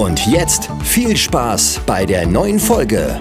Und jetzt viel Spaß bei der neuen Folge.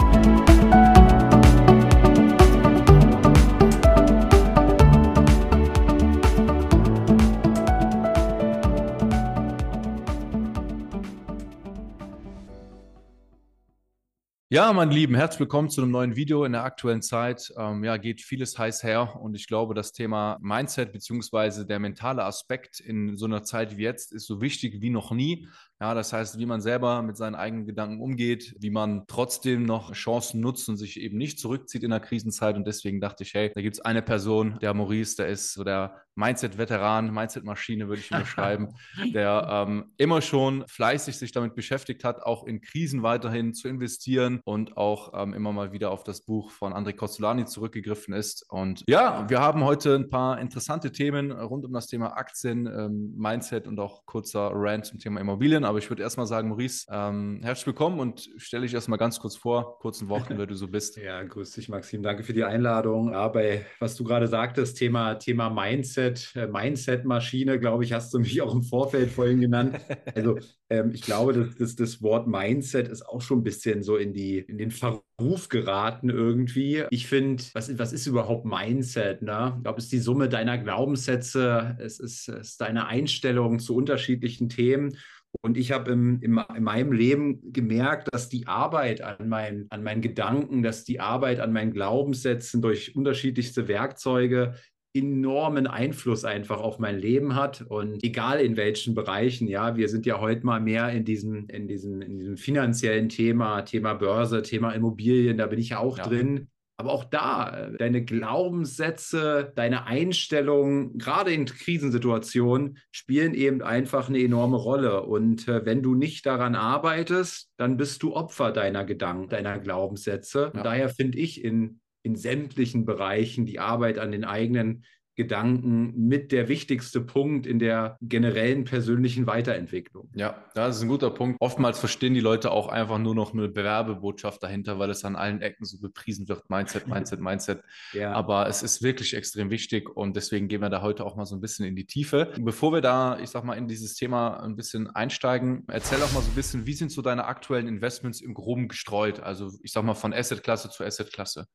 Ja, meine Lieben, herzlich willkommen zu einem neuen Video in der aktuellen Zeit. Ähm, ja, geht vieles heiß her und ich glaube, das Thema Mindset beziehungsweise der mentale Aspekt in so einer Zeit wie jetzt ist so wichtig wie noch nie. Ja, das heißt, wie man selber mit seinen eigenen Gedanken umgeht, wie man trotzdem noch Chancen nutzt und sich eben nicht zurückzieht in der Krisenzeit. Und deswegen dachte ich, hey, da gibt es eine Person, der Maurice, der ist so der Mindset-Veteran, Mindset-Maschine, würde ich ihn beschreiben, der ähm, immer schon fleißig sich damit beschäftigt hat, auch in Krisen weiterhin zu investieren und auch ähm, immer mal wieder auf das Buch von André Costolani zurückgegriffen ist. Und ja, wir haben heute ein paar interessante Themen rund um das Thema Aktien, ähm, Mindset und auch kurzer Rant zum Thema Immobilien. Aber ich würde erstmal sagen, Maurice, ähm, herzlich willkommen und stelle dich erstmal ganz kurz vor, kurzen Worten, wer du so bist. Ja, grüß dich, Maxim. Danke für die Einladung. Ja, was du gerade sagtest, Thema, Thema Mindset, äh, Mindset-Maschine, glaube ich, hast du mich auch im Vorfeld vorhin genannt. Also ähm, ich glaube, dass, dass das Wort Mindset ist auch schon ein bisschen so in, die, in den Verruf geraten irgendwie. Ich finde, was, was ist überhaupt Mindset? Ne? Ich glaube, es ist die Summe deiner Glaubenssätze, es ist, es ist deine Einstellung zu unterschiedlichen Themen. Und ich habe im, im, in meinem Leben gemerkt, dass die Arbeit an, mein, an meinen Gedanken, dass die Arbeit an meinen Glaubenssätzen durch unterschiedlichste Werkzeuge enormen Einfluss einfach auf mein Leben hat und egal in welchen Bereichen, ja, wir sind ja heute mal mehr in diesem, in diesem, in diesem finanziellen Thema, Thema Börse, Thema Immobilien, da bin ich ja auch ja. drin. Aber auch da, äh, deine Glaubenssätze, deine Einstellungen, gerade in Krisensituationen, spielen eben einfach eine enorme Rolle. Und äh, wenn du nicht daran arbeitest, dann bist du Opfer deiner Gedanken, deiner Glaubenssätze. Ja. daher finde ich in, in sämtlichen Bereichen die Arbeit an den eigenen Gedanken mit der wichtigste Punkt in der generellen persönlichen Weiterentwicklung. Ja, das ist ein guter Punkt. Oftmals verstehen die Leute auch einfach nur noch eine Bewerbebotschaft dahinter, weil es an allen Ecken so bepriesen wird. Mindset, Mindset, Mindset. ja. Aber es ist wirklich extrem wichtig und deswegen gehen wir da heute auch mal so ein bisschen in die Tiefe. Bevor wir da, ich sag mal, in dieses Thema ein bisschen einsteigen, erzähl auch mal so ein bisschen, wie sind so deine aktuellen Investments im Groben gestreut? Also ich sag mal von Assetklasse zu Assetklasse.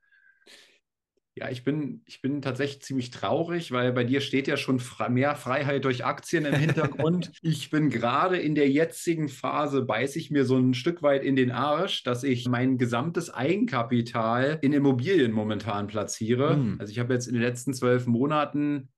Ja, ich bin, ich bin tatsächlich ziemlich traurig, weil bei dir steht ja schon mehr Freiheit durch Aktien im Hintergrund. ich bin gerade in der jetzigen Phase, beiße ich mir so ein Stück weit in den Arsch, dass ich mein gesamtes Eigenkapital in Immobilien momentan platziere. Hm. Also ich habe jetzt in den letzten zwölf Monaten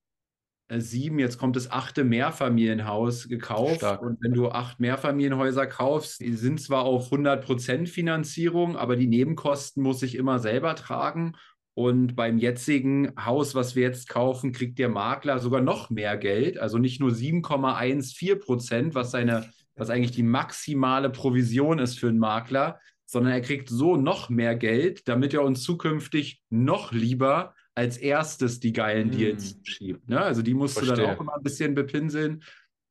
äh, sieben, jetzt kommt das achte Mehrfamilienhaus gekauft. Stark. Und wenn du acht Mehrfamilienhäuser kaufst, die sind zwar auf 100% Finanzierung, aber die Nebenkosten muss ich immer selber tragen. Und beim jetzigen Haus, was wir jetzt kaufen, kriegt der Makler sogar noch mehr Geld. Also nicht nur 7,14 Prozent, was seine, was eigentlich die maximale Provision ist für einen Makler, sondern er kriegt so noch mehr Geld, damit er uns zukünftig noch lieber als erstes die geilen hm. Deals schiebt. Ne? Also die musst Verstehe. du dann auch immer ein bisschen bepinseln.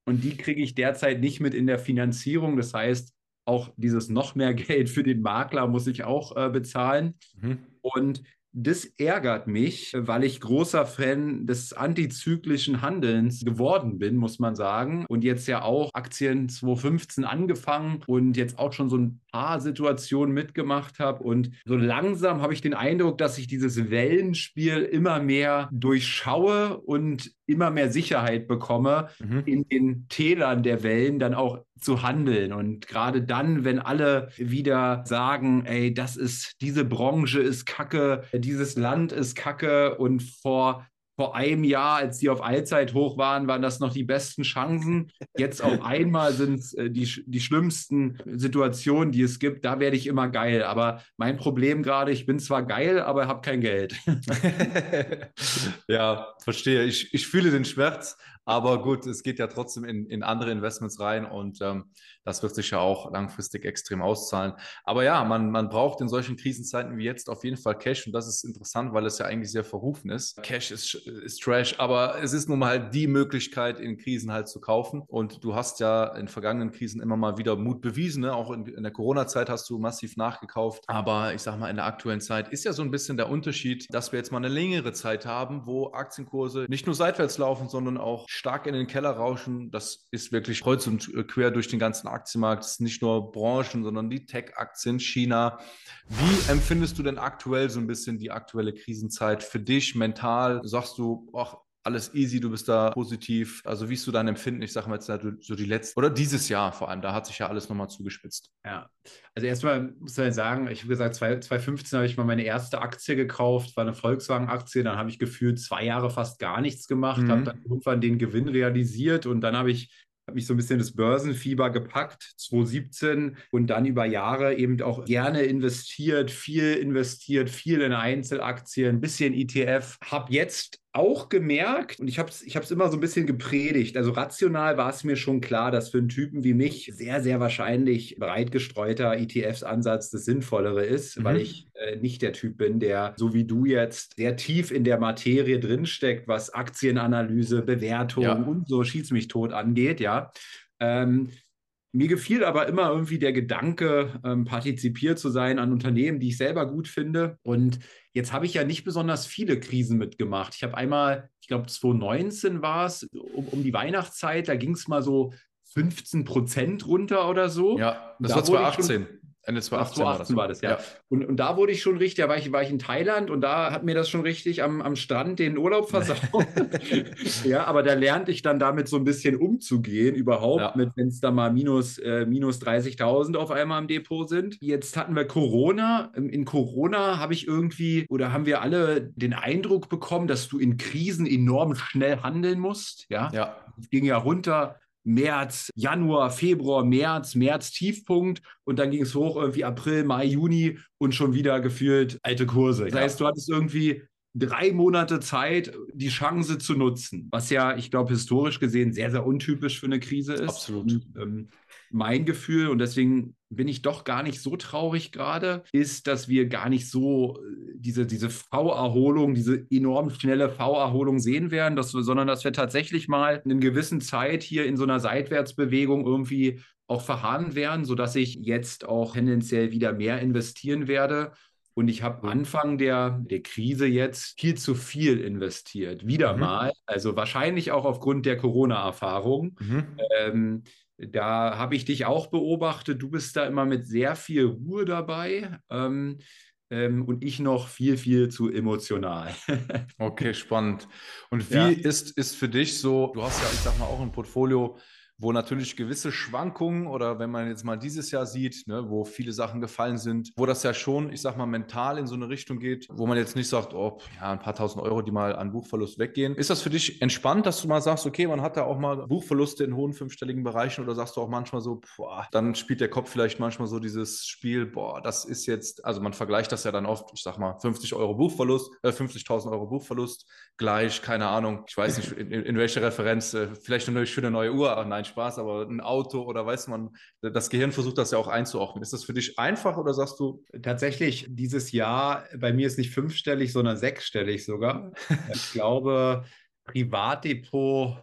Und die kriege ich derzeit nicht mit in der Finanzierung. Das heißt, auch dieses noch mehr Geld für den Makler muss ich auch äh, bezahlen. Mhm. Und das ärgert mich, weil ich großer Fan des antizyklischen Handelns geworden bin, muss man sagen. Und jetzt ja auch Aktien 2015 angefangen und jetzt auch schon so ein Situationen mitgemacht habe. Und so langsam habe ich den Eindruck, dass ich dieses Wellenspiel immer mehr durchschaue und immer mehr Sicherheit bekomme, mhm. in den Tälern der Wellen dann auch zu handeln. Und gerade dann, wenn alle wieder sagen, ey, das ist, diese Branche ist kacke, dieses Land ist kacke und vor vor einem Jahr, als die auf Allzeit hoch waren, waren das noch die besten Chancen. Jetzt auf einmal sind es äh, die, die schlimmsten Situationen, die es gibt. Da werde ich immer geil. Aber mein Problem gerade, ich bin zwar geil, aber habe kein Geld. ja, verstehe. Ich, ich fühle den Schmerz. Aber gut, es geht ja trotzdem in, in andere Investments rein und ähm, das wird sich ja auch langfristig extrem auszahlen. Aber ja, man, man braucht in solchen Krisenzeiten wie jetzt auf jeden Fall Cash und das ist interessant, weil es ja eigentlich sehr verrufen ist. Cash ist, ist Trash, aber es ist nun mal halt die Möglichkeit, in Krisen halt zu kaufen. Und du hast ja in vergangenen Krisen immer mal wieder Mut bewiesen. Ne? Auch in, in der Corona-Zeit hast du massiv nachgekauft. Aber ich sag mal, in der aktuellen Zeit ist ja so ein bisschen der Unterschied, dass wir jetzt mal eine längere Zeit haben, wo Aktienkurse nicht nur seitwärts laufen, sondern auch stark in den Keller rauschen. Das ist wirklich kreuz und quer durch den ganzen Aktienmarkt. Es ist nicht nur Branchen, sondern die Tech-Aktien, China. Wie empfindest du denn aktuell so ein bisschen die aktuelle Krisenzeit für dich mental? Sagst du, ach, alles easy, du bist da positiv. Also wie ist so dein Empfinden? Ich sage mal jetzt so die letzte, oder dieses Jahr vor allem, da hat sich ja alles nochmal zugespitzt. Ja, also erstmal muss man sagen, ich habe gesagt, 2015 habe ich mal meine erste Aktie gekauft, war eine Volkswagen-Aktie, dann habe ich gefühlt zwei Jahre fast gar nichts gemacht, mhm. habe dann irgendwann den Gewinn realisiert und dann habe ich hat mich so ein bisschen das Börsenfieber gepackt, 2017 und dann über Jahre eben auch gerne investiert, viel investiert, viel in Einzelaktien, ein bisschen ETF. Habe jetzt auch gemerkt, und ich habe es ich immer so ein bisschen gepredigt, also rational war es mir schon klar, dass für einen Typen wie mich sehr, sehr wahrscheinlich breit gestreuter ETFs-Ansatz das Sinnvollere ist, mhm. weil ich äh, nicht der Typ bin, der so wie du jetzt sehr tief in der Materie drinsteckt, was Aktienanalyse, Bewertung ja. und so schießt mich tot angeht, ja. Ähm, mir gefiel aber immer irgendwie der Gedanke, ähm, partizipiert zu sein an Unternehmen, die ich selber gut finde. Und jetzt habe ich ja nicht besonders viele Krisen mitgemacht. Ich habe einmal, ich glaube 2019 war es, um, um die Weihnachtszeit, da ging es mal so 15 Prozent runter oder so. Ja, das da war 2018. Ende 2018, 2018 war das, war das ja. ja. Und, und da wurde ich schon richtig, da war ich, war ich in Thailand und da hat mir das schon richtig am, am Strand den Urlaub versaut. ja, aber da lernte ich dann damit so ein bisschen umzugehen, überhaupt, ja. mit wenn es da mal minus, äh, minus 30.000 auf einmal im Depot sind. Jetzt hatten wir Corona. In Corona habe ich irgendwie oder haben wir alle den Eindruck bekommen, dass du in Krisen enorm schnell handeln musst. Ja. ja. Es ging ja runter März, Januar, Februar, März, März Tiefpunkt und dann ging es hoch irgendwie April, Mai, Juni und schon wieder gefühlt alte Kurse. Das heißt, du hattest irgendwie drei Monate Zeit, die Chance zu nutzen, was ja, ich glaube, historisch gesehen sehr, sehr untypisch für eine Krise ist. Absolut. Und, ähm, mein Gefühl, und deswegen bin ich doch gar nicht so traurig gerade, ist, dass wir gar nicht so äh, diese, diese V-Erholung, diese enorm schnelle V-Erholung sehen werden, dass wir, sondern dass wir tatsächlich mal in einer gewissen Zeit hier in so einer Seitwärtsbewegung irgendwie auch verharren werden, sodass ich jetzt auch tendenziell wieder mehr investieren werde. Und ich habe Anfang der, der Krise jetzt viel zu viel investiert. Wieder mhm. mal. Also wahrscheinlich auch aufgrund der Corona-Erfahrung. Mhm. Ähm, da habe ich dich auch beobachtet. Du bist da immer mit sehr viel Ruhe dabei. Ähm, ähm, und ich noch viel, viel zu emotional. okay, spannend. Und wie ja. ist, ist für dich so, du hast ja, ich sag mal, auch ein Portfolio wo natürlich gewisse Schwankungen oder wenn man jetzt mal dieses Jahr sieht, ne, wo viele Sachen gefallen sind, wo das ja schon, ich sag mal, mental in so eine Richtung geht, wo man jetzt nicht sagt, oh, ja, ein paar tausend Euro, die mal an Buchverlust weggehen. Ist das für dich entspannt, dass du mal sagst, okay, man hat da auch mal Buchverluste in hohen fünfstelligen Bereichen oder sagst du auch manchmal so, boah, dann spielt der Kopf vielleicht manchmal so dieses Spiel, boah, das ist jetzt, also man vergleicht das ja dann oft, ich sag mal, 50 Euro Buchverlust, äh, 50.000 Euro Buchverlust, gleich, keine Ahnung, ich weiß nicht, in, in welche Referenz, äh, vielleicht eine schöne neue Uhr, nein, Spaß, aber ein Auto oder weiß man, das Gehirn versucht das ja auch einzuordnen. Ist das für dich einfach oder sagst du? Tatsächlich, dieses Jahr, bei mir ist nicht fünfstellig, sondern sechsstellig sogar. ich glaube, Privatdepot,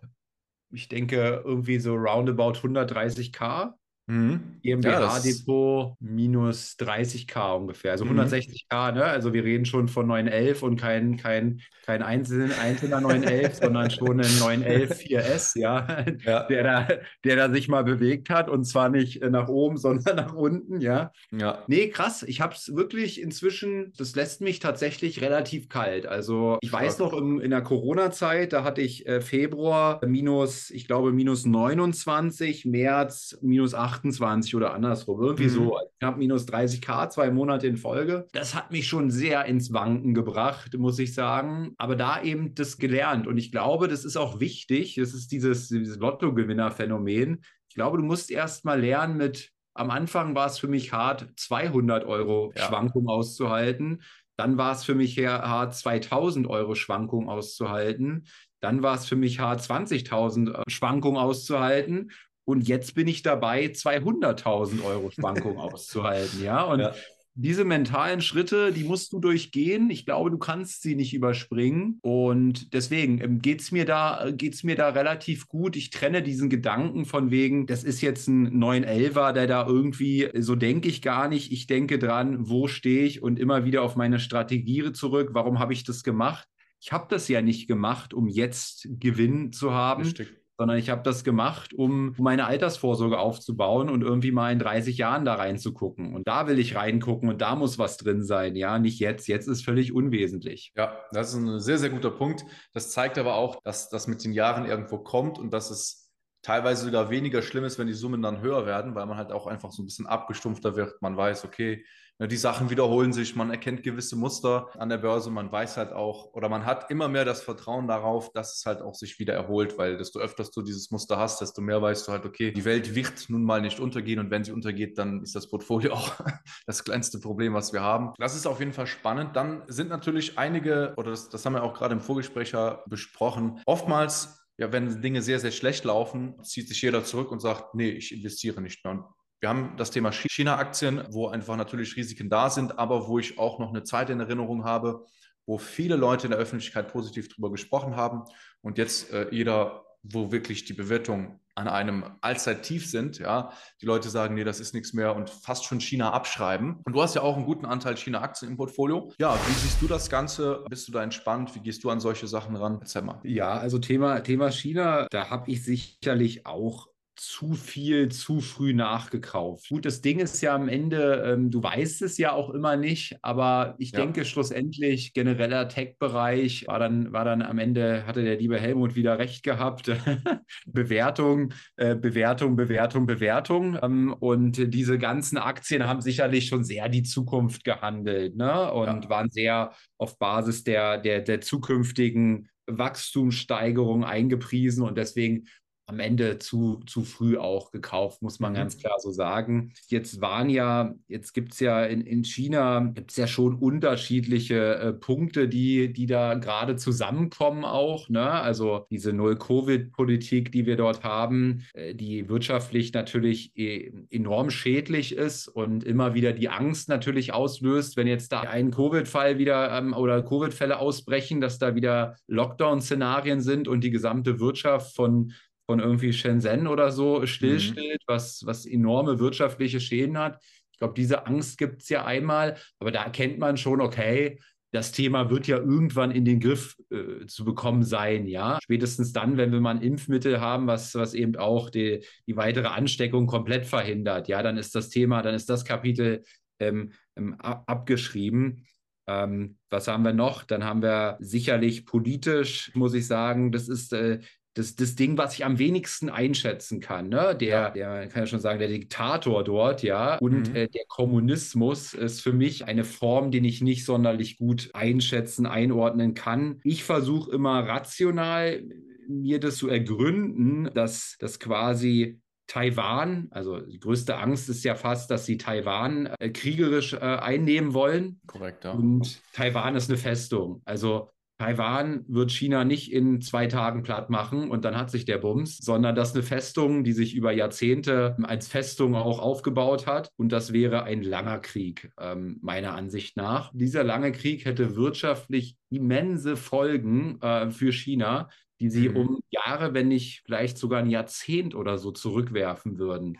ich denke irgendwie so roundabout 130k. Mhm. GmbH-Depot ja, minus 30k ungefähr, also mhm. 160k, ne? Also wir reden schon von 911 und kein, kein, kein einzelner, einzelner 911, sondern schon ein 911 4S, ja, ja, Der, da, der da sich mal bewegt hat und zwar nicht nach oben, sondern nach unten, ja. ja. Nee, krass, ich habe es wirklich inzwischen, das lässt mich tatsächlich relativ kalt. Also ich weiß noch, in, in der Corona-Zeit, da hatte ich äh, Februar minus, ich glaube, minus 29, März minus 8 28 oder andersrum. Irgendwie mhm. so knapp minus 30k, zwei Monate in Folge. Das hat mich schon sehr ins Wanken gebracht, muss ich sagen. Aber da eben das gelernt. Und ich glaube, das ist auch wichtig. Das ist dieses, dieses Lotto-Gewinner-Phänomen. Ich glaube, du musst erst mal lernen mit, am Anfang war es für mich hart, 200 Euro ja. Schwankung auszuhalten. Dann war es für mich hart, 2000 Euro Schwankung auszuhalten Dann war es für mich hart, 20.000 äh, Schwankungen auszuhalten. Und jetzt bin ich dabei, 200.000 Euro Schwankungen auszuhalten. Ja, und ja diese mentalen Schritte, die musst du durchgehen. Ich glaube, du kannst sie nicht überspringen. Und deswegen ähm, geht es mir, da, geht's mir da relativ gut. Ich trenne diesen Gedanken von wegen, das ist jetzt ein 911er, der da irgendwie, so denke ich gar nicht. Ich denke dran, wo stehe ich und immer wieder auf meine Strategie zurück. Warum habe ich das gemacht? Ich habe das ja nicht gemacht, um jetzt Gewinn zu haben. Richtig sondern ich habe das gemacht, um meine Altersvorsorge aufzubauen und irgendwie mal in 30 Jahren da reinzugucken. Und da will ich reingucken und da muss was drin sein. Ja, nicht jetzt. Jetzt ist völlig unwesentlich. Ja, das ist ein sehr, sehr guter Punkt. Das zeigt aber auch, dass das mit den Jahren irgendwo kommt und dass es teilweise sogar weniger schlimm ist, wenn die Summen dann höher werden, weil man halt auch einfach so ein bisschen abgestumpfter wird. Man weiß, okay, die Sachen wiederholen sich, man erkennt gewisse Muster an der Börse, man weiß halt auch, oder man hat immer mehr das Vertrauen darauf, dass es halt auch sich wieder erholt, weil desto öfters du dieses Muster hast, desto mehr weißt du halt, okay, die Welt wird nun mal nicht untergehen und wenn sie untergeht, dann ist das Portfolio auch das kleinste Problem, was wir haben. Das ist auf jeden Fall spannend. Dann sind natürlich einige, oder das, das haben wir auch gerade im Vorgespräch besprochen, oftmals ja, wenn Dinge sehr, sehr schlecht laufen, zieht sich jeder zurück und sagt, nee, ich investiere nicht mehr. Und wir haben das Thema China-Aktien, wo einfach natürlich Risiken da sind, aber wo ich auch noch eine Zeit in Erinnerung habe, wo viele Leute in der Öffentlichkeit positiv darüber gesprochen haben und jetzt äh, jeder, wo wirklich die Bewertungen an einem Allzeit-Tief sind, ja, die Leute sagen, nee, das ist nichts mehr und fast schon China abschreiben. Und du hast ja auch einen guten Anteil China-Aktien im Portfolio. Ja, wie siehst du das Ganze? Bist du da entspannt? Wie gehst du an solche Sachen ran? Erzähl mal. Ja, also Thema, Thema China, da habe ich sicherlich auch zu viel zu früh nachgekauft. Gut, das Ding ist ja am Ende, ähm, du weißt es ja auch immer nicht, aber ich ja. denke schlussendlich genereller Tech-Bereich war dann, war dann am Ende, hatte der liebe Helmut wieder recht gehabt. Bewertung, äh, Bewertung, Bewertung, Bewertung. Ähm, und diese ganzen Aktien haben sicherlich schon sehr die Zukunft gehandelt ne? und ja. waren sehr auf Basis der, der, der zukünftigen Wachstumssteigerung eingepriesen und deswegen am Ende zu, zu früh auch gekauft, muss man mhm. ganz klar so sagen. Jetzt waren ja, jetzt gibt es ja in, in China, gibt es ja schon unterschiedliche äh, Punkte, die, die da gerade zusammenkommen auch. Ne? Also diese Null-Covid-Politik, die wir dort haben, äh, die wirtschaftlich natürlich e enorm schädlich ist und immer wieder die Angst natürlich auslöst, wenn jetzt da ein Covid-Fall wieder ähm, oder Covid-Fälle ausbrechen, dass da wieder Lockdown-Szenarien sind und die gesamte Wirtschaft von von irgendwie Shenzhen oder so stillsteht, mhm. was, was enorme wirtschaftliche Schäden hat. Ich glaube, diese Angst gibt es ja einmal, aber da erkennt man schon, okay, das Thema wird ja irgendwann in den Griff äh, zu bekommen sein, ja. Spätestens dann, wenn wir mal ein Impfmittel haben, was, was eben auch die, die weitere Ansteckung komplett verhindert, ja, dann ist das Thema, dann ist das Kapitel ähm, ähm, abgeschrieben. Ähm, was haben wir noch? Dann haben wir sicherlich politisch, muss ich sagen, das ist äh, das, das Ding, was ich am wenigsten einschätzen kann. Ne? Der, ja. der kann ja schon sagen, der Diktator dort, ja. Und mhm. äh, der Kommunismus ist für mich eine Form, den ich nicht sonderlich gut einschätzen, einordnen kann. Ich versuche immer rational mir das zu ergründen, dass das quasi Taiwan, also die größte Angst ist ja fast, dass sie Taiwan äh, kriegerisch äh, einnehmen wollen. Korrekt, ja. Und Taiwan ist eine Festung. Also Taiwan wird China nicht in zwei Tagen platt machen und dann hat sich der Bums, sondern das ist eine Festung, die sich über Jahrzehnte als Festung auch aufgebaut hat. Und das wäre ein langer Krieg, ähm, meiner Ansicht nach. Dieser lange Krieg hätte wirtschaftlich immense Folgen äh, für China, die sie mhm. um Jahre, wenn nicht vielleicht sogar ein Jahrzehnt oder so zurückwerfen würden.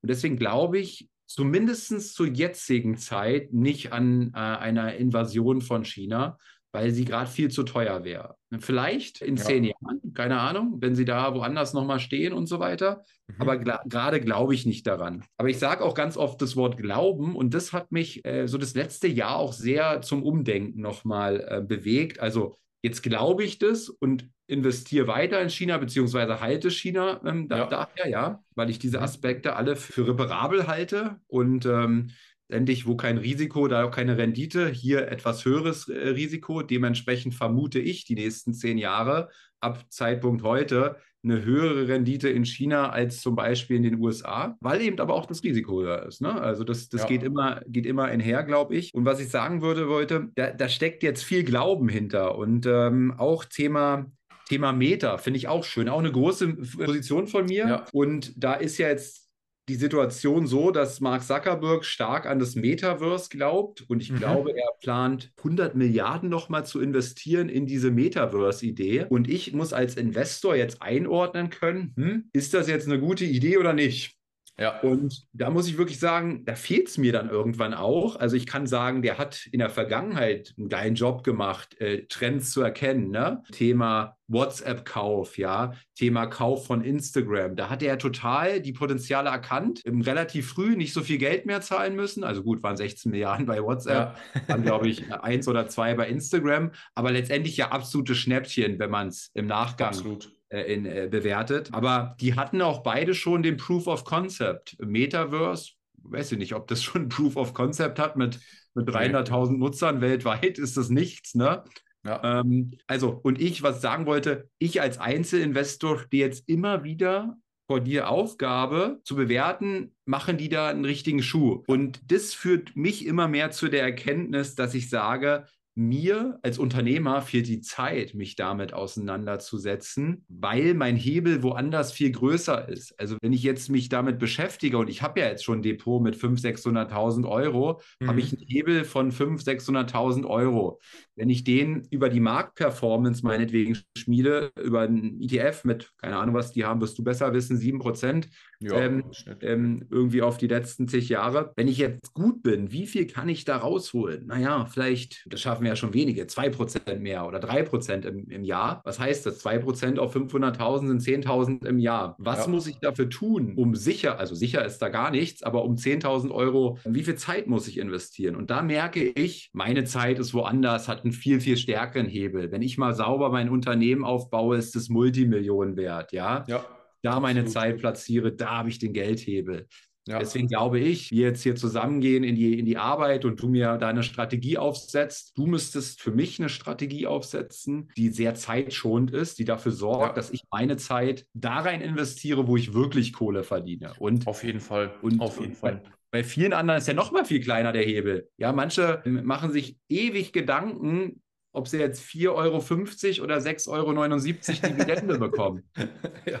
Und deswegen glaube ich, zumindest zur jetzigen Zeit nicht an äh, einer Invasion von China, weil sie gerade viel zu teuer wäre. Vielleicht in ja. zehn Jahren, keine Ahnung, wenn sie da woanders nochmal stehen und so weiter. Mhm. Aber gerade glaube ich nicht daran. Aber ich sage auch ganz oft das Wort Glauben und das hat mich äh, so das letzte Jahr auch sehr zum Umdenken nochmal äh, bewegt. Also jetzt glaube ich das und investiere weiter in China, beziehungsweise halte China ähm, da, ja. daher, ja, weil ich diese mhm. Aspekte alle für reparabel halte und ähm, letztendlich, wo kein Risiko, da auch keine Rendite, hier etwas höheres äh, Risiko. Dementsprechend vermute ich die nächsten zehn Jahre ab Zeitpunkt heute eine höhere Rendite in China als zum Beispiel in den USA, weil eben aber auch das Risiko höher ist. Ne? Also das, das ja. geht, immer, geht immer einher, glaube ich. Und was ich sagen würde, Leute, da, da steckt jetzt viel Glauben hinter und ähm, auch Thema Thema Meta finde ich auch schön. Auch eine große Position von mir. Ja. Und da ist ja jetzt die Situation so, dass Mark Zuckerberg stark an das Metaverse glaubt und ich mhm. glaube, er plant 100 Milliarden nochmal zu investieren in diese Metaverse-Idee. Und ich muss als Investor jetzt einordnen können, hm, ist das jetzt eine gute Idee oder nicht? Ja. Und da muss ich wirklich sagen, da fehlt es mir dann irgendwann auch. Also ich kann sagen, der hat in der Vergangenheit einen geilen Job gemacht, äh, Trends zu erkennen. Ne? Thema WhatsApp-Kauf, ja, Thema Kauf von Instagram. Da hat er total die Potenziale erkannt, relativ früh nicht so viel Geld mehr zahlen müssen. Also gut, waren 16 Milliarden bei WhatsApp, ja. dann glaube ich eins oder zwei bei Instagram, aber letztendlich ja absolute Schnäppchen, wenn man es im Nachgang Absolut in, äh, bewertet. Aber die hatten auch beide schon den Proof of Concept. Metaverse, weiß ich nicht, ob das schon Proof of Concept hat mit, mit 300.000 Nutzern weltweit, ist das nichts, ne? Ja. Ähm, also, und ich, was sagen wollte, ich als Einzelinvestor stehe jetzt immer wieder vor dir Aufgabe zu bewerten, machen die da einen richtigen Schuh. Und das führt mich immer mehr zu der Erkenntnis, dass ich sage, mir als Unternehmer fehlt die Zeit, mich damit auseinanderzusetzen, weil mein Hebel woanders viel größer ist. Also wenn ich jetzt mich damit beschäftige und ich habe ja jetzt schon ein Depot mit 500.000, 600.000 Euro, mhm. habe ich einen Hebel von 500.000, 600.000 Euro. Wenn ich den über die Marktperformance meinetwegen schmiede, über einen ETF mit, keine Ahnung was die haben, wirst du besser wissen, 7%, ja, ähm, ähm, irgendwie auf die letzten zig Jahre. Wenn ich jetzt gut bin, wie viel kann ich da rausholen? Naja, vielleicht, das schaffen wir ja schon wenige, 2% mehr oder 3% im, im Jahr. Was heißt das? 2% auf 500.000 sind 10.000 im Jahr. Was ja. muss ich dafür tun, um sicher, also sicher ist da gar nichts, aber um 10.000 Euro, wie viel Zeit muss ich investieren? Und da merke ich, meine Zeit ist woanders, hat einen viel, viel stärkeren Hebel. Wenn ich mal sauber mein Unternehmen aufbaue, ist es Multimillionen wert, ja? Ja da meine Absolut. Zeit platziere, da habe ich den Geldhebel. Ja. Deswegen glaube ich, wir jetzt hier zusammengehen in die, in die Arbeit und du mir deine Strategie aufsetzt. Du müsstest für mich eine Strategie aufsetzen, die sehr zeitschonend ist, die dafür sorgt, ja. dass ich meine Zeit da rein investiere, wo ich wirklich Kohle verdiene. Und auf jeden Fall. Und auf jeden Fall. Bei vielen anderen ist ja noch mal viel kleiner der Hebel. Ja, manche machen sich ewig Gedanken, ob sie jetzt 4,50 Euro oder 6,79 Euro Dividende bekommen. ja,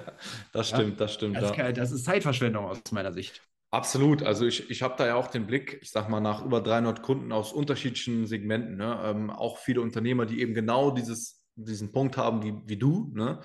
das stimmt, ja, das stimmt. Das, ja. das, ist Zeitverschwendung aus meiner Sicht. Absolut. Also ich, ich habe da ja auch den Blick, ich sage mal, nach über 300 Kunden aus unterschiedlichen Segmenten. Ne? Ähm, auch viele Unternehmer, die eben genau dieses, diesen Punkt haben wie, wie du. Ne?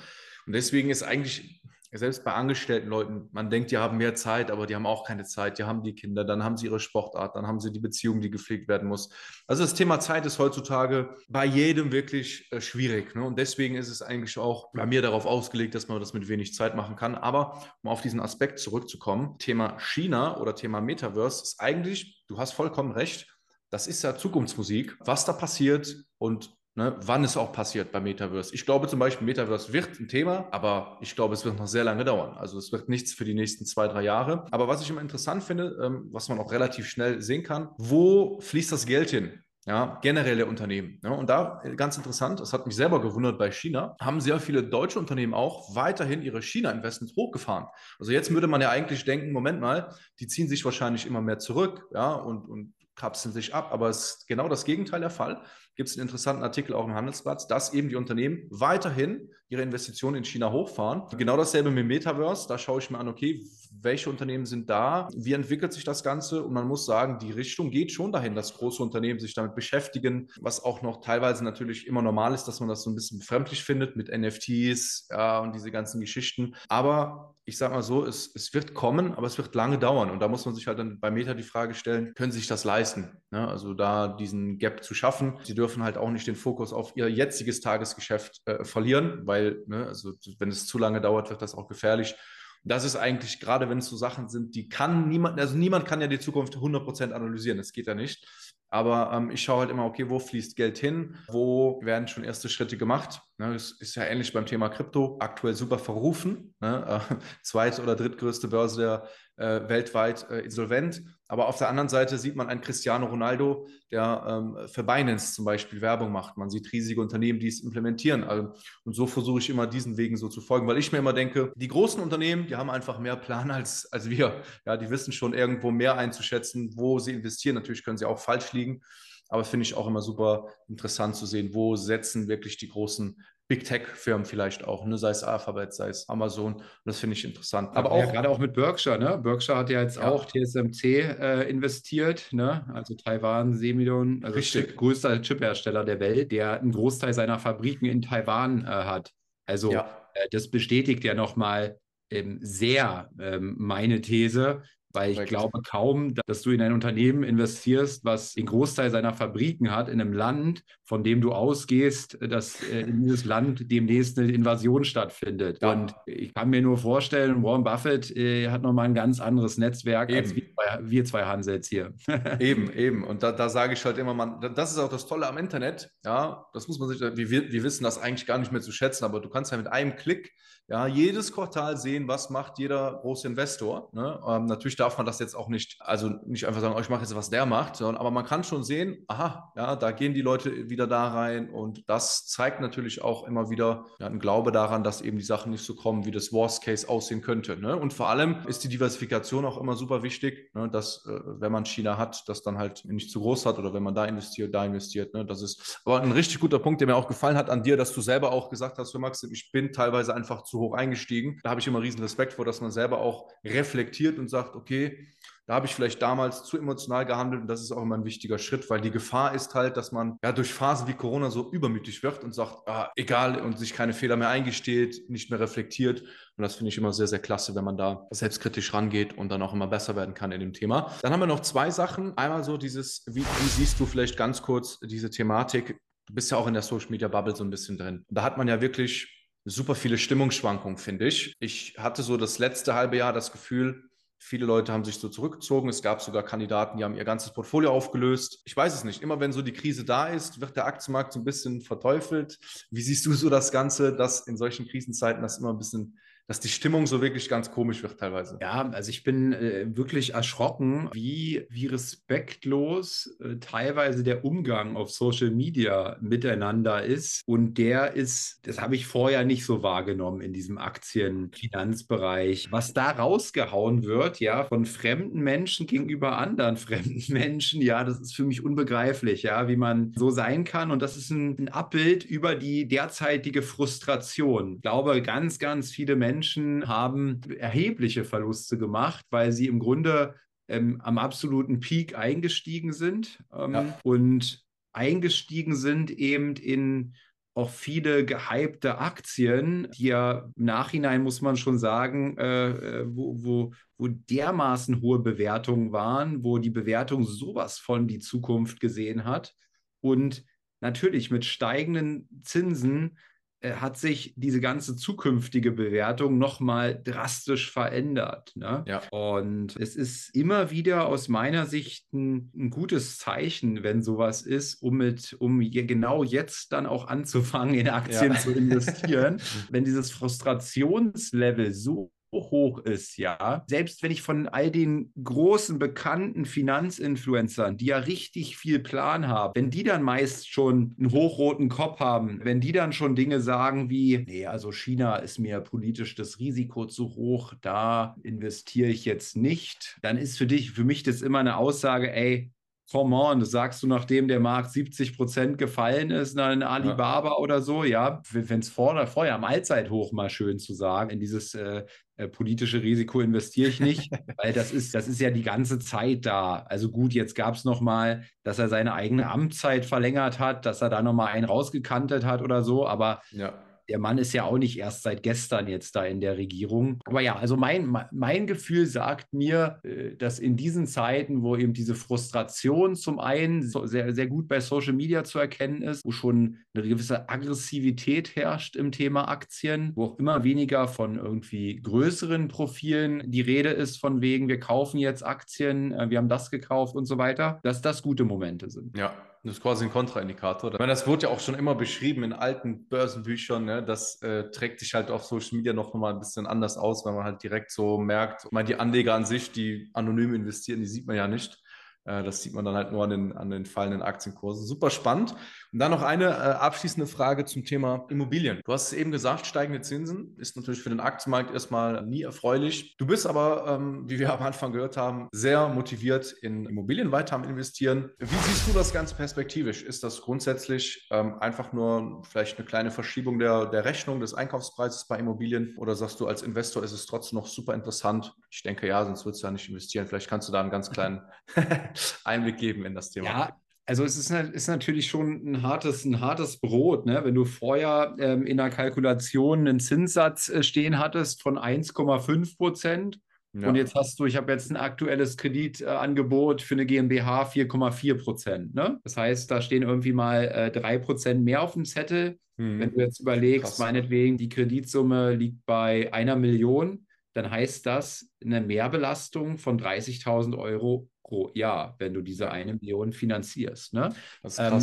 Und deswegen ist eigentlich selbst bei angestellten Leuten, man denkt, die haben mehr Zeit, aber die haben auch keine Zeit. Die haben die Kinder, dann haben sie ihre Sportart, dann haben sie die Beziehung, die gepflegt werden muss. Also das Thema Zeit ist heutzutage bei jedem wirklich äh, schwierig. Ne? Und deswegen ist es eigentlich auch bei mir darauf ausgelegt, dass man das mit wenig Zeit machen kann. Aber um auf diesen Aspekt zurückzukommen, Thema China oder Thema Metaverse ist eigentlich, du hast vollkommen recht, das ist ja Zukunftsmusik. Was da passiert und Ne, wann es auch passiert beim Metaverse. Ich glaube zum Beispiel, Metaverse wird ein Thema, aber ich glaube, es wird noch sehr lange dauern. Also es wird nichts für die nächsten zwei, drei Jahre. Aber was ich immer interessant finde, ähm, was man auch relativ schnell sehen kann, wo fließt das Geld hin? Ja, generelle Unternehmen. Ja, und da äh, ganz interessant, das hat mich selber gewundert bei China, haben sehr viele deutsche Unternehmen auch weiterhin ihre China-Investments hochgefahren. Also jetzt würde man ja eigentlich denken, Moment mal, die ziehen sich wahrscheinlich immer mehr zurück, ja, und, und kapseln sich ab. Aber es ist genau das Gegenteil der Fall. Gibt es einen interessanten Artikel auch im Handelsplatz, dass eben die Unternehmen weiterhin ihre Investitionen in China hochfahren. Genau dasselbe mit Metaverse. Da schaue ich mir an, okay, welche Unternehmen sind da? Wie entwickelt sich das Ganze? Und man muss sagen, die Richtung geht schon dahin, dass große Unternehmen sich damit beschäftigen, was auch noch teilweise natürlich immer normal ist, dass man das so ein bisschen befremdlich findet mit NFTs ja, und diese ganzen Geschichten. Aber ich sage mal so, es, es wird kommen, aber es wird lange dauern. Und da muss man sich halt dann bei Meta die Frage stellen, können Sie sich das leisten? Ne? Also da diesen Gap zu schaffen. Sie dürfen halt auch nicht den Fokus auf Ihr jetziges Tagesgeschäft äh, verlieren, weil, ne, also wenn es zu lange dauert, wird das auch gefährlich. Das ist eigentlich, gerade wenn es so Sachen sind, die kann niemand, also niemand kann ja die Zukunft 100% analysieren, das geht ja nicht. Aber ähm, ich schaue halt immer, okay, wo fließt Geld hin? Wo werden schon erste Schritte gemacht? Ne, das ist ja ähnlich beim Thema Krypto, aktuell super verrufen. Ne? Äh, zweite oder drittgrößte Börse der äh, weltweit äh, insolvent. Aber auf der anderen Seite sieht man einen Cristiano Ronaldo, der ähm, für Binance zum Beispiel Werbung macht. Man sieht riesige Unternehmen, die es implementieren. Also, und so versuche ich immer diesen Wegen so zu folgen, weil ich mir immer denke, die großen Unternehmen, die haben einfach mehr Plan als, als wir. Ja, die wissen schon irgendwo mehr einzuschätzen, wo sie investieren. Natürlich können sie auch falsch liegen. Aber finde ich auch immer super interessant zu sehen, wo setzen wirklich die großen Big Tech-Firmen vielleicht auch, ne? sei es Alphabet, sei es Amazon. Und das finde ich interessant. Aber auch ja, gerade auch mit Berkshire, ne? Berkshire hat ja jetzt ja. auch TSMC äh, investiert, ne? Also Taiwan, Semidon, also Chip, größter Chiphersteller der Welt, der einen Großteil seiner Fabriken in Taiwan äh, hat. Also ja. äh, das bestätigt ja nochmal ähm, sehr ähm, meine These, weil ich glaube kaum, dass du in ein Unternehmen investierst, was den Großteil seiner Fabriken hat, in einem Land, von dem du ausgehst, dass äh, in dieses Land demnächst eine Invasion stattfindet. Ja. Und ich kann mir nur vorstellen, Warren Buffett äh, hat nochmal ein ganz anderes Netzwerk eben. als wir, wir zwei Hansels hier. eben, eben. Und da, da sage ich halt immer, man, das ist auch das Tolle am Internet. Ja, das muss man sich, wir, wir wissen das eigentlich gar nicht mehr zu schätzen, aber du kannst ja mit einem Klick ja, jedes Quartal sehen, was macht jeder große Investor. Ne? Ähm, natürlich darf man das jetzt auch nicht, also nicht einfach sagen, oh, ich mache jetzt, was der macht, sondern, aber man kann schon sehen, aha, ja, da gehen die Leute wieder da rein und das zeigt natürlich auch immer wieder ja, einen Glaube daran, dass eben die Sachen nicht so kommen, wie das Worst Case aussehen könnte. Ne? Und vor allem ist die Diversifikation auch immer super wichtig, ne? dass äh, wenn man China hat, das dann halt nicht zu groß hat oder wenn man da investiert, da investiert. Ne? Das ist aber ein richtig guter Punkt, der mir auch gefallen hat an dir, dass du selber auch gesagt hast, für Max, ich bin teilweise einfach zu hoch eingestiegen. Da habe ich immer riesen Respekt vor, dass man selber auch reflektiert und sagt, okay, da habe ich vielleicht damals zu emotional gehandelt und das ist auch immer ein wichtiger Schritt, weil die Gefahr ist halt, dass man ja durch Phasen wie Corona so übermütig wird und sagt, ah, egal und sich keine Fehler mehr eingesteht, nicht mehr reflektiert. Und das finde ich immer sehr, sehr klasse, wenn man da selbstkritisch rangeht und dann auch immer besser werden kann in dem Thema. Dann haben wir noch zwei Sachen. Einmal so dieses, wie, wie siehst du vielleicht ganz kurz diese Thematik? Du bist ja auch in der Social Media Bubble so ein bisschen drin. Da hat man ja wirklich super viele Stimmungsschwankungen, finde ich. Ich hatte so das letzte halbe Jahr das Gefühl, Viele Leute haben sich so zurückgezogen. Es gab sogar Kandidaten, die haben ihr ganzes Portfolio aufgelöst. Ich weiß es nicht. Immer wenn so die Krise da ist, wird der Aktienmarkt so ein bisschen verteufelt. Wie siehst du so das Ganze, dass in solchen Krisenzeiten das immer ein bisschen dass die Stimmung so wirklich ganz komisch wird teilweise. Ja, also ich bin äh, wirklich erschrocken, wie, wie respektlos äh, teilweise der Umgang auf Social Media miteinander ist. Und der ist, das habe ich vorher nicht so wahrgenommen in diesem Aktienfinanzbereich. Was da rausgehauen wird, ja, von fremden Menschen gegenüber anderen fremden Menschen, ja, das ist für mich unbegreiflich, ja, wie man so sein kann. Und das ist ein, ein Abbild über die derzeitige Frustration. Ich glaube, ganz, ganz viele Menschen Menschen haben erhebliche Verluste gemacht, weil sie im Grunde ähm, am absoluten Peak eingestiegen sind ähm, ja. und eingestiegen sind eben in auch viele gehypte Aktien, die ja im Nachhinein, muss man schon sagen, äh, äh wo, wo, wo dermaßen hohe Bewertungen waren, wo die Bewertung sowas von die Zukunft gesehen hat. Und natürlich mit steigenden Zinsen hat sich diese ganze zukünftige Bewertung nochmal drastisch verändert. Ne? Ja. Und es ist immer wieder aus meiner Sicht ein, ein, gutes Zeichen, wenn sowas ist, um mit, um genau jetzt dann auch anzufangen, in Aktien ja. zu investieren. wenn dieses Frustrationslevel so hoch ist, ja. Selbst wenn ich von all den großen, bekannten Finanzinfluencern, die ja richtig viel Plan haben, wenn die dann meist schon einen hochroten Kopf haben, wenn die dann schon Dinge sagen wie, nee, also China ist mir politisch das Risiko zu hoch, da investiere ich jetzt nicht, dann ist für dich, für mich das immer eine Aussage, ey, come on, das sagst du, nachdem der Markt 70 Prozent gefallen ist, dann Alibaba ja. oder so, ja, wenn es vor, vorher am Allzeithoch mal schön zu sagen, in dieses äh, äh, politische Risiko investiere ich nicht, weil das ist, das ist ja die ganze Zeit da. Also gut, jetzt gab es nochmal, dass er seine eigene Amtszeit verlängert hat, dass er da nochmal einen rausgekantet hat oder so, aber ja der Mann ist ja auch nicht erst seit gestern jetzt da in der Regierung. Aber ja, also mein, mein Gefühl sagt mir, äh, dass in diesen Zeiten, wo eben diese Frustration zum einen sehr, sehr gut bei Social Media zu erkennen ist, wo schon eine gewisse Aggressivität herrscht im Thema Aktien, wo auch immer weniger von irgendwie größeren Profilen die Rede ist, von wegen, wir kaufen jetzt Aktien, äh, wir haben das gekauft und so weiter, dass das gute Momente sind. Ja, das ist quasi ein Kontraindikator. Ich meine, das wurde ja auch schon immer beschrieben in alten Börsenbüchern. Ne? Das äh, trägt sich halt auf Social Media noch mal ein bisschen anders aus, weil man halt direkt so merkt, ich meine, die Anleger an sich, die anonym investieren, die sieht man ja nicht. Äh, das sieht man dann halt nur an den, an den fallenden Aktienkursen. Super spannend. Und dann noch eine äh, abschließende Frage zum Thema Immobilien. Du hast es eben gesagt, steigende Zinsen ist natürlich für den Aktienmarkt erstmal nie erfreulich. Du bist aber, ähm, wie wir am Anfang gehört haben, sehr motiviert in Immobilien weiter am Investieren. Wie siehst du das Ganze perspektivisch? Ist das grundsätzlich ähm, einfach nur vielleicht eine kleine Verschiebung der, der Rechnung des Einkaufspreises bei Immobilien? Oder sagst du, als Investor ist es trotzdem noch super interessant? Ich denke ja, sonst würdest du ja nicht investieren. Vielleicht kannst du da einen ganz kleinen Einblick geben in das Thema. Ja, also es ist, ist, natürlich schon ein hartes, ein hartes Brot, ne? wenn du vorher ähm, in der Kalkulation einen Zinssatz äh, stehen hattest von 1,5 Prozent ja. und jetzt hast du, ich habe jetzt ein aktuelles Kreditangebot für eine GmbH 4,4 Prozent. Ne? Das heißt, da stehen irgendwie mal äh, 3 Prozent mehr auf dem Zettel. Hm. Wenn du jetzt überlegst, Krass. meinetwegen, die Kreditsumme liegt bei einer Million, dann heißt das eine Mehrbelastung von 30.000 Euro pro Jahr, wenn du diese eine Million finanzierst. Ne? Ähm,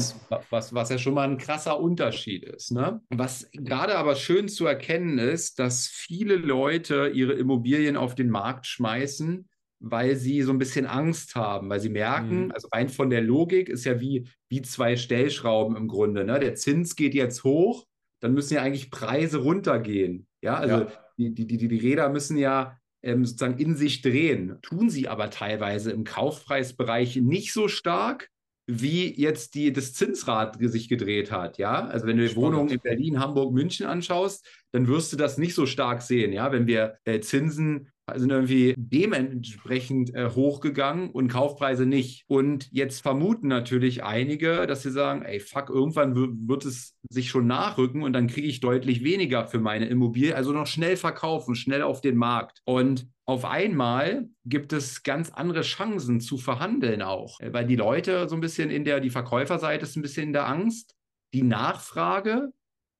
was, was ja schon mal ein krasser Unterschied ist. Ne? Was gerade aber schön zu erkennen ist, dass viele Leute ihre Immobilien auf den Markt schmeißen, weil sie so ein bisschen Angst haben, weil sie merken, mhm. also rein von der Logik ist ja wie, wie zwei Stellschrauben im Grunde. Ne? Der Zins geht jetzt hoch, dann müssen ja eigentlich Preise runtergehen. Ja, also ja. Die, die, die, die Räder müssen ja sozusagen in sich drehen. Tun sie aber teilweise im Kaufpreisbereich nicht so stark, wie jetzt die, das Zinsrad sich gedreht hat. Ja, also wenn du die Wohnungen in Berlin, Hamburg, München anschaust, dann wirst du das nicht so stark sehen. Ja, wenn wir äh, Zinsen sind irgendwie dementsprechend äh, hochgegangen und Kaufpreise nicht. Und jetzt vermuten natürlich einige, dass sie sagen, ey, fuck, irgendwann wird es sich schon nachrücken und dann kriege ich deutlich weniger für meine Immobilie. Also noch schnell verkaufen, schnell auf den Markt. Und auf einmal gibt es ganz andere Chancen zu verhandeln auch, äh, weil die Leute so ein bisschen in der, die Verkäuferseite ist ein bisschen in der Angst. Die Nachfrage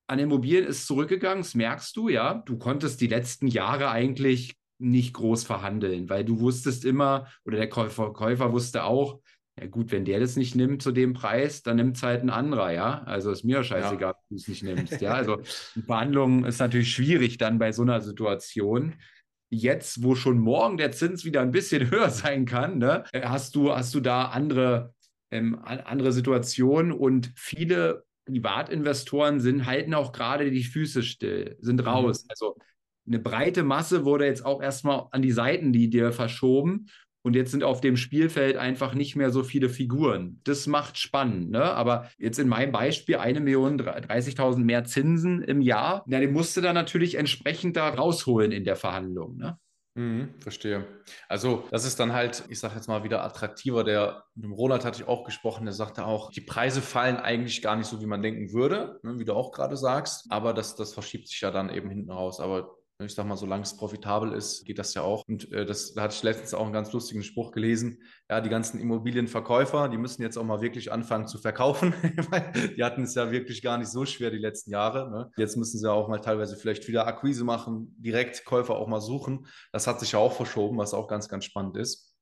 an Immobilien ist zurückgegangen, das merkst du, ja. Du konntest die letzten Jahre eigentlich nicht groß verhandeln, weil du wusstest immer, oder der Käufer, Käufer wusste auch, ja gut, wenn der das nicht nimmt zu dem Preis, dann nimmt es halt ein anderer, ja. Also ist mir scheißegal, ja. ob du es nicht nimmst. Ja, also Verhandlungen ist natürlich schwierig dann bei so einer Situation. Jetzt, wo schon morgen der Zins wieder ein bisschen höher sein kann, ne, hast du, hast du da andere, ähm, andere Situationen und viele Privatinvestoren sind, halten auch gerade die Füße still, sind mhm. raus. Also eine breite Masse wurde jetzt auch erstmal an die Seitenlinie verschoben. Und jetzt sind auf dem Spielfeld einfach nicht mehr so viele Figuren. Das macht spannend. Ne? Aber jetzt in meinem Beispiel eine Million 30.000 mehr Zinsen im Jahr, na, den musst du dann natürlich entsprechend da rausholen in der Verhandlung. Ne? Mhm, verstehe. Also das ist dann halt, ich sage jetzt mal wieder attraktiver. Der mit dem Ronald hatte ich auch gesprochen, der sagte auch, die Preise fallen eigentlich gar nicht so, wie man denken würde, ne, wie du auch gerade sagst. Aber das, das verschiebt sich ja dann eben hinten raus. Aber ich sag mal, solange es profitabel ist, geht das ja auch. Und äh, das, da hatte ich letztens auch einen ganz lustigen Spruch gelesen. Ja, die ganzen Immobilienverkäufer, die müssen jetzt auch mal wirklich anfangen zu verkaufen, die hatten es ja wirklich gar nicht so schwer die letzten Jahre. Ne? Jetzt müssen sie auch mal teilweise vielleicht wieder Akquise machen, direkt Käufer auch mal suchen. Das hat sich ja auch verschoben, was auch ganz, ganz spannend ist.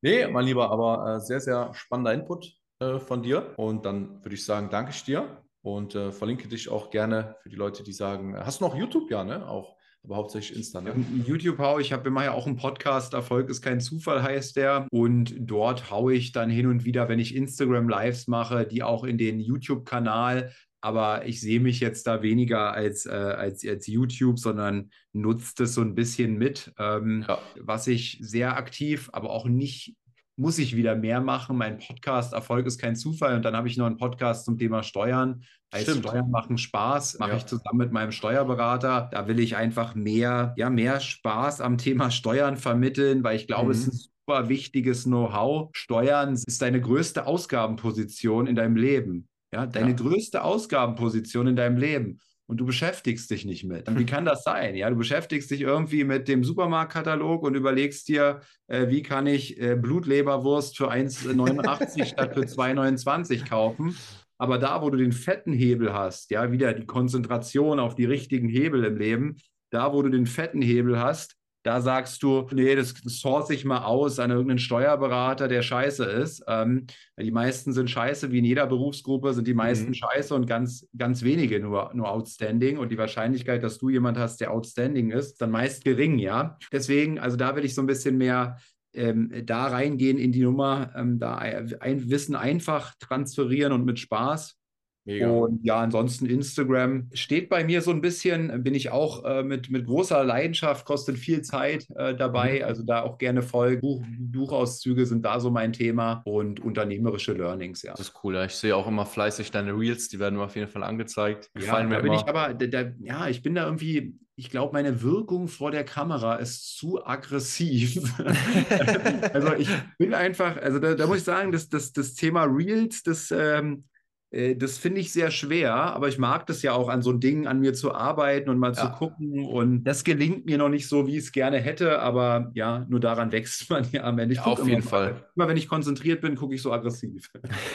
Nee, mein Lieber, aber äh, sehr, sehr spannender Input äh, von dir. Und dann würde ich sagen, danke ich dir und äh, verlinke dich auch gerne für die Leute, die sagen, hast du noch YouTube? Ja, ne? Auch, aber hauptsächlich Insta. Ne? YouTube hau ich, habe immer ja auch einen Podcast, Erfolg ist kein Zufall heißt der. Und dort haue ich dann hin und wieder, wenn ich Instagram Lives mache, die auch in den YouTube-Kanal. Aber ich sehe mich jetzt da weniger als, äh, als, als YouTube, sondern nutze das so ein bisschen mit, ähm, ja. was ich sehr aktiv, aber auch nicht muss ich wieder mehr machen. Mein Podcast Erfolg ist kein Zufall. Und dann habe ich noch einen Podcast zum Thema Steuern. Heißt Stimmt. Steuern machen Spaß, mache ja. ich zusammen mit meinem Steuerberater. Da will ich einfach mehr, ja, mehr Spaß am Thema Steuern vermitteln, weil ich glaube, mhm. es ist ein super wichtiges Know-how. Steuern ist deine größte Ausgabenposition in deinem Leben. Ja, deine ja. größte Ausgabenposition in deinem Leben und du beschäftigst dich nicht mit. Wie kann das sein? Ja, du beschäftigst dich irgendwie mit dem Supermarktkatalog und überlegst dir, äh, wie kann ich äh, Blutleberwurst für 1,89 statt für 2,29 kaufen. Aber da, wo du den fetten Hebel hast, ja, wieder die Konzentration auf die richtigen Hebel im Leben, da, wo du den fetten Hebel hast, da sagst du, nee, das source ich mal aus an irgendeinen Steuerberater, der scheiße ist. Ähm, die meisten sind scheiße, wie in jeder Berufsgruppe sind die meisten mhm. scheiße und ganz, ganz wenige nur, nur outstanding. Und die Wahrscheinlichkeit, dass du jemand hast, der outstanding ist, dann meist gering, ja. Deswegen, also da will ich so ein bisschen mehr ähm, da reingehen in die Nummer, ähm, da ein Wissen einfach transferieren und mit Spaß. Mega. Und ja, ansonsten Instagram steht bei mir so ein bisschen, bin ich auch äh, mit, mit großer Leidenschaft, kostet viel Zeit äh, dabei. Mhm. Also da auch gerne folgen. Buch, Buchauszüge sind da so mein Thema und unternehmerische Learnings, ja. Das ist cool. Ja. Ich sehe auch immer fleißig deine Reels, die werden mir auf jeden Fall angezeigt. Gefallen ja, da bin immer. ich aber, da, da, ja, ich bin da irgendwie, ich glaube, meine Wirkung vor der Kamera ist zu aggressiv. also ich bin einfach, also da, da, muss ich sagen, dass das, das Thema Reels, das ähm, äh, das finde ich sehr schwer, aber ich mag das ja auch an so Dingen an mir zu arbeiten und mal ja. zu gucken. Und das gelingt mir noch nicht so, wie ich es gerne hätte, aber ja, nur daran wächst man ja am Ende. Ja, auf jeden Fall. Immer wenn ich konzentriert bin, gucke ich so aggressiv.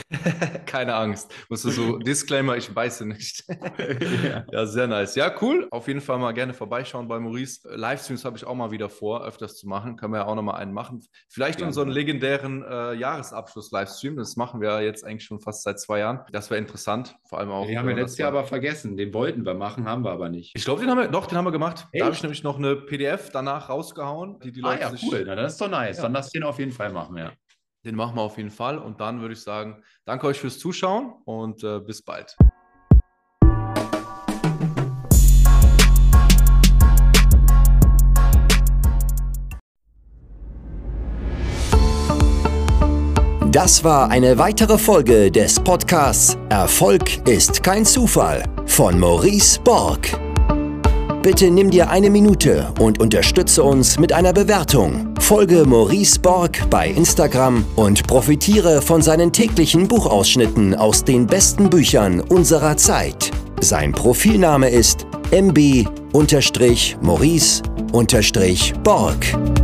Keine Angst. Musst du so, Disclaimer, ich beiße nicht. ja. ja. sehr nice. Ja, cool. Auf jeden Fall mal gerne vorbeischauen bei Maurice. Livestreams habe ich auch mal wieder vor, öfters zu machen. Können wir ja auch noch mal einen machen. Vielleicht ja. unseren legendären äh, Jahresabschluss-Livestream. Das machen wir jetzt eigentlich schon fast seit zwei Jahren. Das das wäre interessant, vor allem auch. Den haben wir letztes Jahr aber vergessen. Den wollten wir machen, haben wir aber nicht. Ich glaube, den haben wir, doch, den haben wir gemacht. Echt? Da habe ich nämlich noch eine PDF danach rausgehauen, die die ah, Leute ja, sich, cool. Na, das ist doch nice. Ja. Dann lass den auf jeden Fall machen, ja. Den machen wir auf jeden Fall. Und dann würde ich sagen, danke euch fürs Zuschauen und äh, bis bald. Das war eine weitere Folge des Podcasts Erfolg ist kein Zufall von Maurice Borg. Bitte nimm dir eine Minute und unterstütze uns mit einer Bewertung. Folge Maurice Borg bei Instagram und profitiere von seinen täglichen Buchausschnitten aus den besten Büchern unserer Zeit. Sein Profilname ist mb-maurice-borg.